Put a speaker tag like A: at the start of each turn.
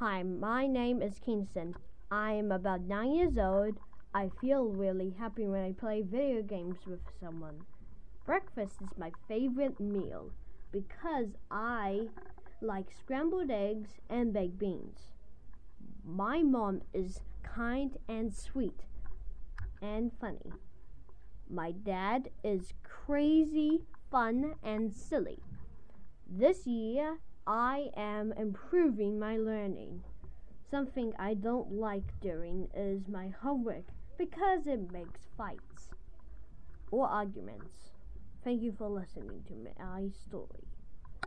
A: Hi, my name is Kingston. I am about nine years old. I feel really happy when I play video games with someone. Breakfast is my favorite meal because I like scrambled eggs and baked beans. My mom is kind and sweet and funny. My dad is crazy, fun, and silly. This year, I am improving my learning. Something I don't like doing is my homework because it makes fights or arguments. Thank you for listening to my story.